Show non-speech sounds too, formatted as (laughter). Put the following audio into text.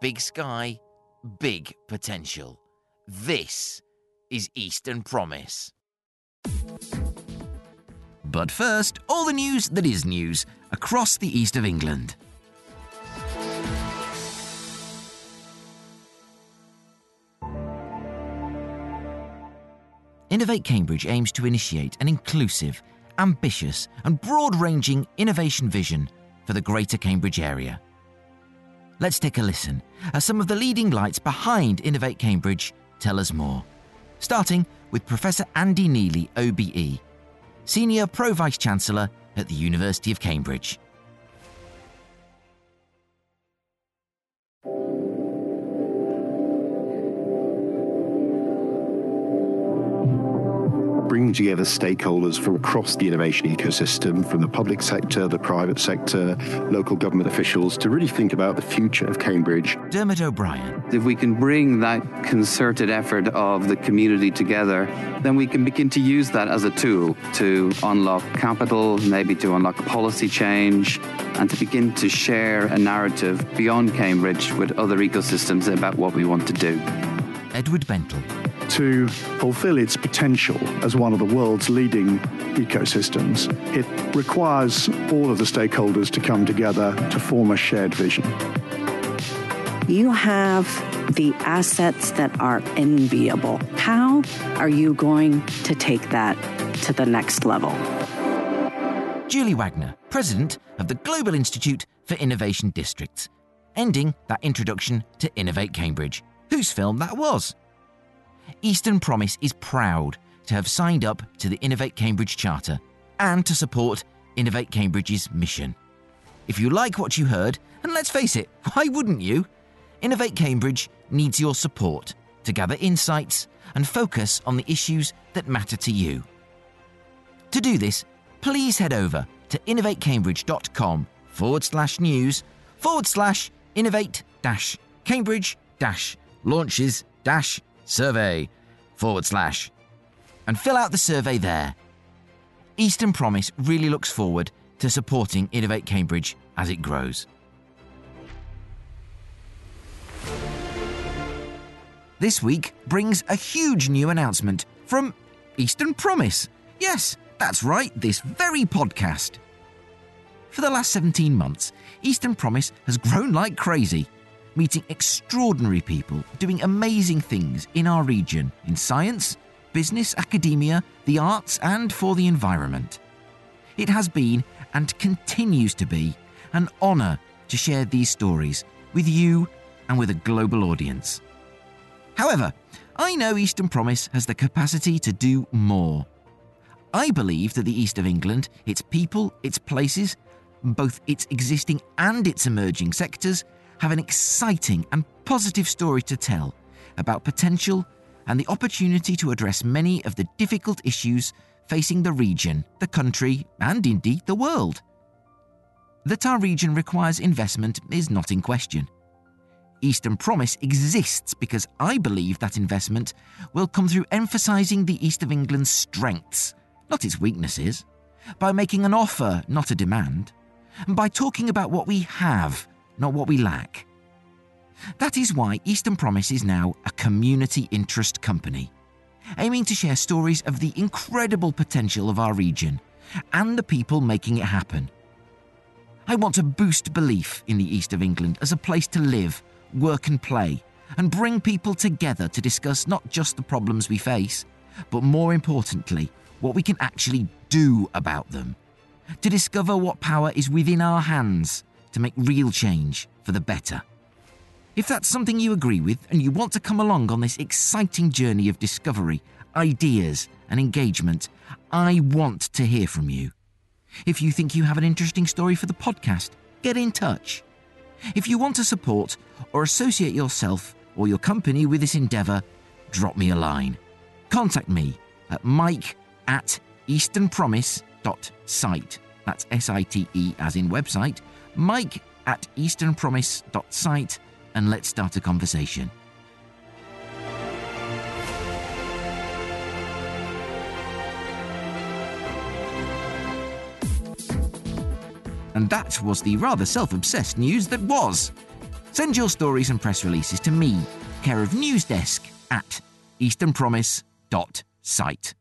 big sky, big potential. This is Eastern Promise. But first, all the news that is news across the east of England. Innovate Cambridge aims to initiate an inclusive, ambitious, and broad ranging innovation vision for the Greater Cambridge area. Let's take a listen as some of the leading lights behind Innovate Cambridge tell us more. Starting with Professor Andy Neely, OBE, Senior Pro Vice Chancellor at the University of Cambridge. Bringing together stakeholders from across the innovation ecosystem, from the public sector, the private sector, local government officials, to really think about the future of Cambridge. Diarmuid O'Brien. If we can bring that concerted effort of the community together, then we can begin to use that as a tool to unlock capital, maybe to unlock policy change, and to begin to share a narrative beyond Cambridge with other ecosystems about what we want to do. Edward Bentle to fulfill its potential as one of the world's leading ecosystems, it requires all of the stakeholders to come together to form a shared vision. You have the assets that are enviable. How are you going to take that to the next level? Julie Wagner, President of the Global Institute for Innovation Districts, ending that introduction to Innovate Cambridge, whose film that was. Eastern Promise is proud to have signed up to the Innovate Cambridge Charter and to support Innovate Cambridge's mission. If you like what you heard, and let's face it, (laughs) why wouldn't you? Innovate Cambridge needs your support to gather insights and focus on the issues that matter to you. To do this, please head over to innovatecambridge.com forward slash news forward slash innovate dash Cambridge dash launches dash survey forward slash and fill out the survey there. Eastern Promise really looks forward to supporting Innovate Cambridge as it grows. This week brings a huge new announcement from Eastern Promise. Yes, that's right, this very podcast. For the last 17 months, Eastern Promise has grown like crazy meeting extraordinary people doing amazing things in our region in science, business, academia, the arts, and for the environment. It has been and continues to be an honour to share these stories with you and with a global audience. However, I know Eastern Promise has the capacity to do more. I believe that the East of England, its people, its places, both its existing and its emerging sectors, have an exciting and positive story to tell about potential and the opportunity to address many of the difficult issues facing the region, the country, and indeed the world. That our region requires investment is not in question. Eastern Promise exists because I believe that investment will come through emphasising the East of England's strengths, not its weaknesses, by making an offer, not a demand, and by talking about what we have not what we lack. That is why Eastern Promise is now a community interest company, aiming to share stories of the incredible potential of our region and the people making it happen. I want to boost belief in the East of England as a place to live, work, and play, and bring people together to discuss not just the problems we face, but more importantly, what we can actually do about them. To discover what power is within our hands to make real change for the better. If that's something you agree with and you want to come along on this exciting journey of discovery, ideas, and engagement, I want to hear from you. If you think you have an interesting story for the podcast, get in touch. If you want to support or associate yourself or your company with this endeavour, drop me a line. Contact me at mike at easternpromise.site. That's S I T E as in website mike at easternpromise.site and let's start a conversation. And that was the rather self obsessed news that was. Send your stories and press releases to me, care of Newsdesk at easternpromise.site.